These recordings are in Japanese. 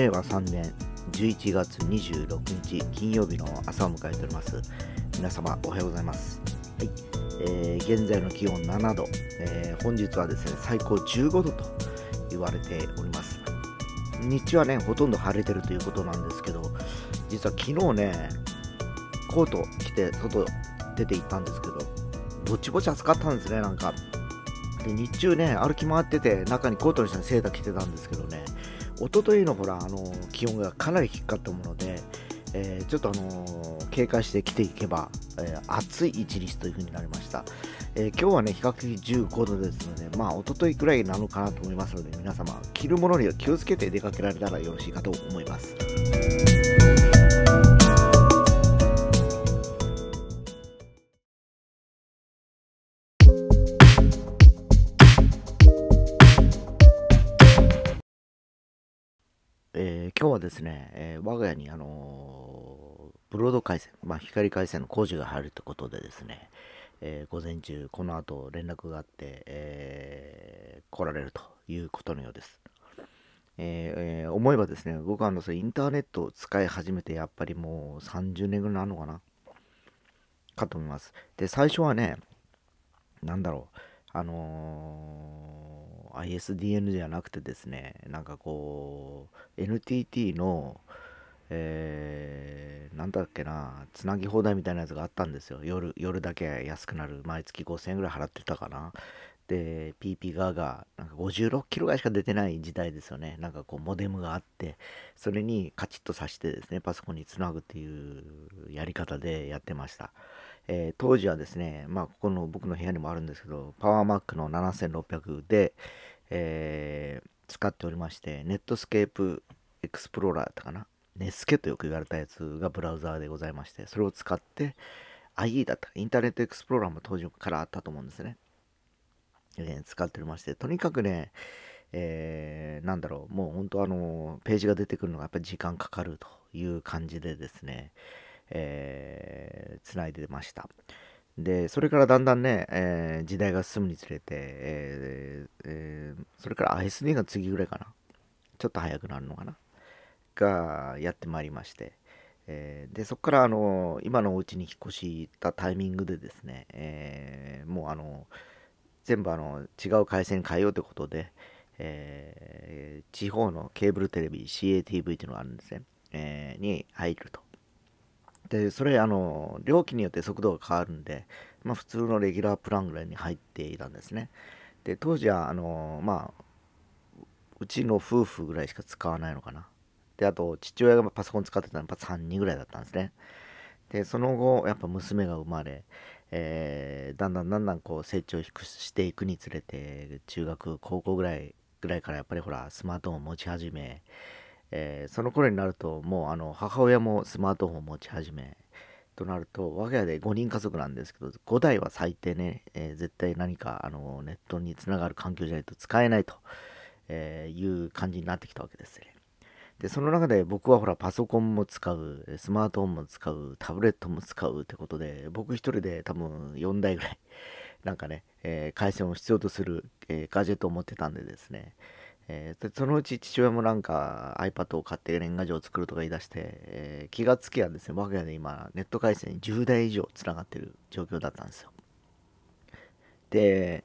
令和3年11月26日金曜日の朝を迎えております。皆様おはようございます、はい。えー現在の気温7度、えー本日はですね最高15度と言われております。日中はねほとんど晴れてるということなんですけど実は昨日ねコート着て外出て行ったんですけどぼちぼち暑かったんですねなんか。で日中ね歩き回ってて中にコートの下にセーター着てたんですけどね一昨日のほらあの気温がかなり低かったもので、えーちょっとあの警戒して来ていけば、えー暑い一日という風になりました、えー今日はね比較的15度ですのでまあ一昨日くらいなのかなと思いますので皆様着るものには気をつけて出かけられたらよろしいかと思います。今日はですね、えー我が家に、あのーブロード回線、まあ、光回線の工事が入るということでですね、えー午前中、この後連絡があって、え来られるということのようです。えー思えばですね、僕はあのそインターネットを使い始めて、やっぱりもう30年ぐらいなのかな、かと思います。で、最初はね、なんだろう、あの ISDN じゃなくてですね、なんかこう、NTT の、えー、なんだっけな、つなぎ放題みたいなやつがあったんですよ。夜、夜だけ安くなる。毎月5000円ぐらい払ってたかな。で、PP ガーが、なんか56キロぐらいしか出てない時代ですよね。なんかこう、モデムがあって、それにカチッと挿してですね、パソコンにつなぐっていうやり方でやってました。えー当時はですね、まあ、ここの僕の部屋にもあるんですけど、パワーマックの7600で、えー使っておりまして、ネットスケープエクスプローラーだったかな？ネスケとよく言われたやつがブラウザーでございまして、それを使って、IE だった。インターネットエクスプローラーも当時からあったと思うんですね。えー使っておりまして、とにかくね、えーなんだろう、もう本当あの、ページが出てくるのがやっぱり時間かかるという感じでですね、えー、繋いでました。で、それからだんだんね、えー時代が進むにつれて、えーえーそれから ISD が次ぐらいかな。ちょっと早くなるのかな。がやってまいりまして、えーで、そこからあの、今のお家に引っ越したタイミングでですね、えーもうあの、全部あの、違う回線に変えようということで、えー地方のケーブルテレビ CATV っていうのがあるんですね、えーに入ると。で、それ、あの、料金によって速度が変わるんで、まあ、普通のレギュラープランぐらいに入っていたんですね。で、当時は、あの、まあ、うちの夫婦ぐらいしか使わないのかな。で、あと、父親がパソコン使ってたのはやっぱ3人ぐらいだったんですね。で、その後、やっぱ娘が生まれ、えーだんだんだんだんこう成長していくにつれて、中学、高校ぐらい、ぐらいからやっぱりほら、スマートフォンを持ち始め、えーその頃になると、もうあの母親もスマートフォンを持ち始め、となると、我が家で5人家族なんですけど、5台は最低ね、えー絶対何かあのネットにつながる環境じゃないと使えないと、えいう感じになってきたわけですね。で、その中で僕はほら、パソコンも使う、スマートフォンも使う、タブレットも使うってことで、僕一人で多分4台ぐらい、なんかね、えー回線を必要とする、えーガジェットを持ってたんでですね、えーそのうち父親もなんか iPad を買って年賀状を作るとか言い出して、えー気がつきはですね、我が家で今ネット回線に10台以上つながってる状況だったんですよ。で、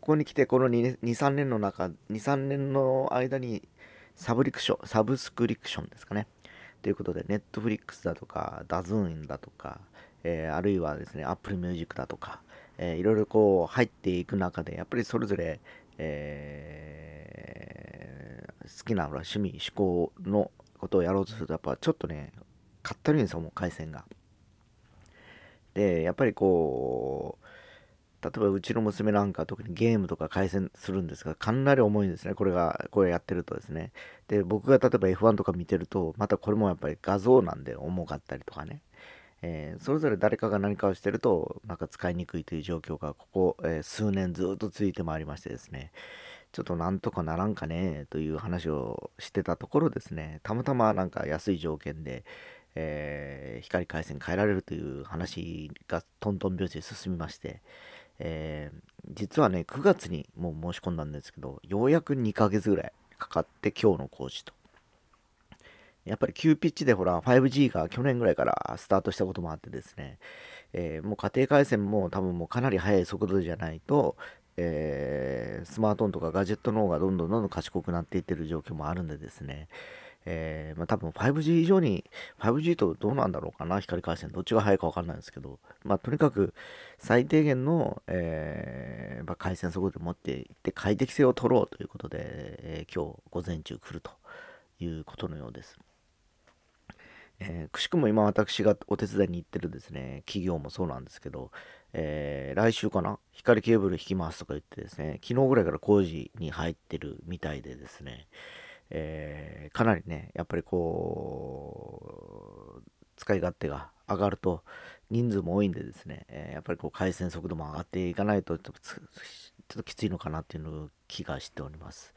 ここに来てこの2、3年の中、2、3年の間にサブリクション、サブスクリプションですかね。ということで、ネットフリックスだとか、ダズーンだとか、えーあるいはですね、Apple Music だとか、えーいろいろこう入っていく中で、やっぱりそれぞれ、えー好きなほら趣味、思考のことをやろうとすると、やっぱちょっとね、かったるいんですよ、もう回線が。で、やっぱりこう、例えばうちの娘なんか特にゲームとか回線するんですが、かなり重いんですね。これが、これやってるとですね。で、僕が例えば F1 とか見てると、またこれもやっぱり画像なんで重かったりとかね。えーそれぞれ誰かが何かをしてると、なんか使いにくいという状況が、ここ、えー数年ずっと続いてまいりましてですね。ちょっとなんとかならんかねという話をしてたところですね、たまたまなんか安い条件で、えー光回線変えられるという話がトントン拍子で進みまして、え実はね、9月にもう申し込んだんですけど、ようやく2ヶ月ぐらいかかって今日の工事と。やっぱり急ピッチでほら 5G が去年ぐらいからスタートしたこともあってですね、えー、もう家庭回線も多分もうかなり速い速度じゃないと、えー、スマートフォンとかガジェットの方がどんどんどんどん賢くなっていってる状況もあるんでですね、えー、まあ、多分 5G 以上に 5G とどうなんだろうかな光回線。どっちが速いか分かんないんですけど、まあ、とにかく最低限の、え、まあ、回線速度を持っていって快適性を取ろうということで、え、今日午前中来るということのようです。えー、くしくも今私がお手伝いに行ってるですね、企業もそうなんですけど、えー、来週かな、光ケーブル引きますとか言ってですね、昨日ぐらいから工事に入ってるみたいでですね、えー、かなりね、やっぱりこう、使い勝手が上がると、人数も多いんでですね、え、やっぱりこう回線速度も上がっていかないとちょっときついのかなっていうの気がしております。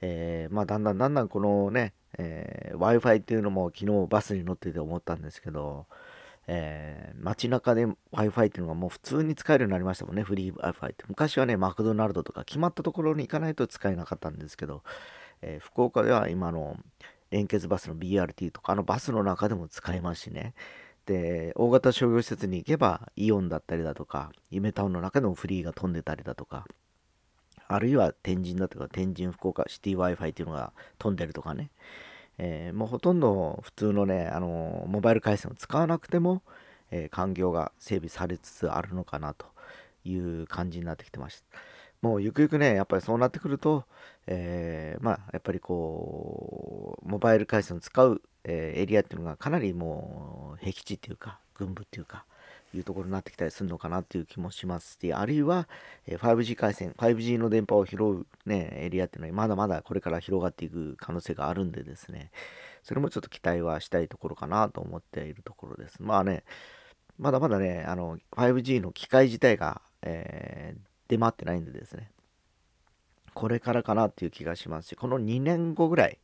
え、まあだんだんだんだんこのね、えー、Wi-Fi っていうのも昨日バスに乗ってて思ったんですけど、えー、街中で Wi-Fi っていうのがもう普通に使えるようになりましたもんね、フリー Wi-Fi って。昔はね、マクドナルドとか決まったところに行かないと使えなかったんですけど、えー、福岡では今の連結バスの BRT とか、あのバスの中でも使えますしね。で、大型商業施設に行けば、イオンだったりだとか、夢タウンの中でもフリーが飛んでたりだとか、あるいは天神だとか、天神福岡シティ Wi-Fi っていうのが飛んでるとかね。えー、もうほとんど普通のね、あのモバイル回線を使わなくても、えー、環境が整備されつつあるのかなという感じになってきてました。もうゆくゆくね、やっぱりそうなってくると、えー、まあ、やっぱりこう、モバイル回線を使う、えー、エリアっていうのがかなりもう、僻地っていうか、軍部っていうか、いうところになってきたりするのかなっていう気もしますし、あるいは、え 5G 回線、5G の電波を拾う、ね、エリアっていうのはまだまだこれから広がっていく可能性があるんでですね、それもちょっと期待はしたいところかなと思っているところです。まあね、まだまだね、あの、5G の機械自体が、えー、出回ってないんでですね、これからかなっていう気がしますし、この2年後ぐらい、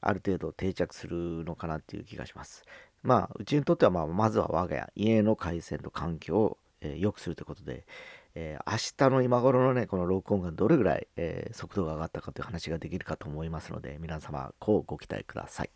ある程度定着するのかなっていう気がします。まあ、うちにとっては、まあ、まずは我が家、家の回線と環境を、えー、良くするということで、えー、明日の今頃のね、この録音がどれぐらい、えー、速度が上がったかという話ができるかと思いますので、皆様、こうご期待ください。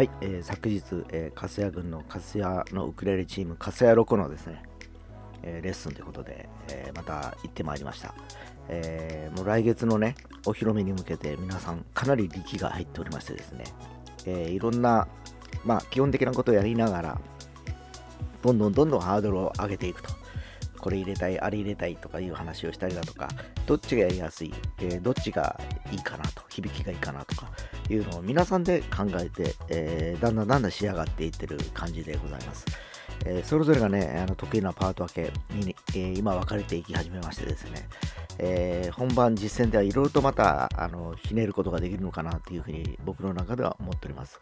はい、えー、昨日、えー、粕谷軍の粕谷のウクレレチーム、粕谷ロコのですね、えー、レッスンということで、えー、また行ってまいりました。えー、もう来月のね、お披露目に向けて皆さんかなり力が入っておりましてですね、えー、いろんな、まあ、基本的なことをやりながら、どんどんどんどんハードルを上げていくと。これ入れたい、あれ入れたいとかいう話をしたりだとか、どっちがやりやすい、えー、どっちがいいかなと、響きがいいかなとかいうのを皆さんで考えて、えー、だんだんだんだん仕上がっていってる感じでございます。えー、それぞれがね、あの得意なパート分けに、え今分かれていき始めましてですね、え本番実践ではいろいろとまたあのひねることができるのかなというふうに僕の中では思っております。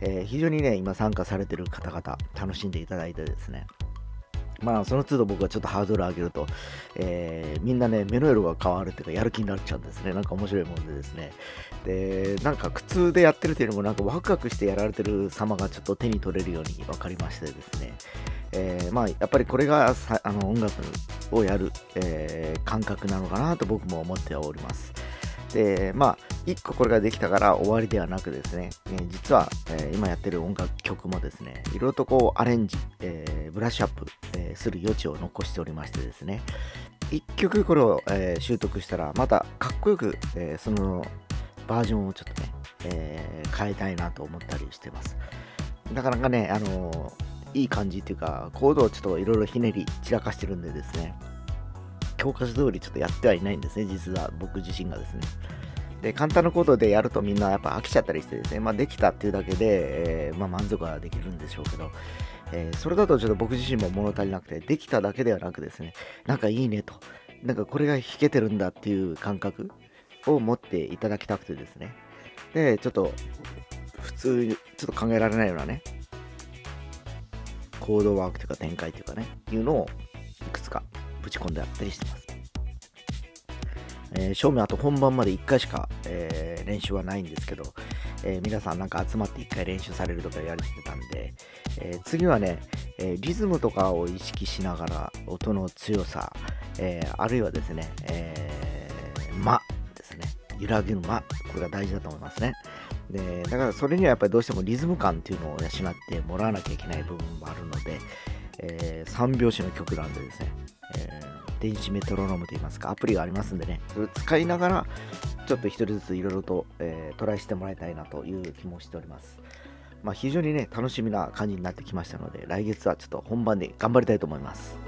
え非常にね、今参加されてる方々、楽しんでいただいてですね、まあ、その都度僕はちょっとハードル上げると、えー、みんなね、目の色が変わるっていうか、やる気になっちゃうんですね。なんか面白いもんでですね。で、なんか苦痛でやってるっていうのも、なんかワクワクしてやられてる様がちょっと手に取れるように分かりましてですね。えー、まあ、やっぱりこれがさあの音楽をやる、えー、感覚なのかなと僕も思っております。で、まあ、1個これができたから終わりではなくですね、えー、実は、えー、今やってる音楽曲もですね、いろいろとこうアレンジ、えー、ブラッシュアップ、えする余地を残しておりましてですね、1曲これを、え習得したら、またかっこよく、えそのバージョンをちょっとね、え変えたいなと思ったりしてます。なかなかね、あのいい感じっていうか、コードをちょっといろいろひねり散らかしてるんでですね、教科書通りちょっとやってはいないんですね、実は。僕自身がですね。で、簡単なことでやるとみんなやっぱ飽きちゃったりしてですね、まあ、できたっていうだけで、えー、まあ、満足はできるんでしょうけど、えー、それだとちょっと僕自身も物足りなくて、できただけではなくですね、なんかいいねと、なんかこれが弾けてるんだっていう感覚を持っていただきたくてですね、で、ちょっと普通ちょっと考えられないようなね、コードワークというか展開というかね、いうのをいくつかぶち込んであったりしてます。えー、正面あと本番まで1回しか、えー、練習はないんですけど、えー、皆さんなんか集まって1回練習されるとかやれてたんで、え次はね、えリズムとかを意識しながら音の強さ、えあるいはですね、え間ですね、揺らぎの間、これが大事だと思いますね。でだからそれにはやっぱりどうしてもリズム感っていうのを養ってもらわなきゃいけない部分もあるので、えー、3拍子の曲なんでですね、えー、電子メトロノームといいますかアプリがありますんでねそれを使いながらちょっと一人ずついろいろと、えー、トライしてもらいたいなという気もしておりますまあ、非常にね楽しみな感じになってきましたので来月はちょっと本番で頑張りたいと思います。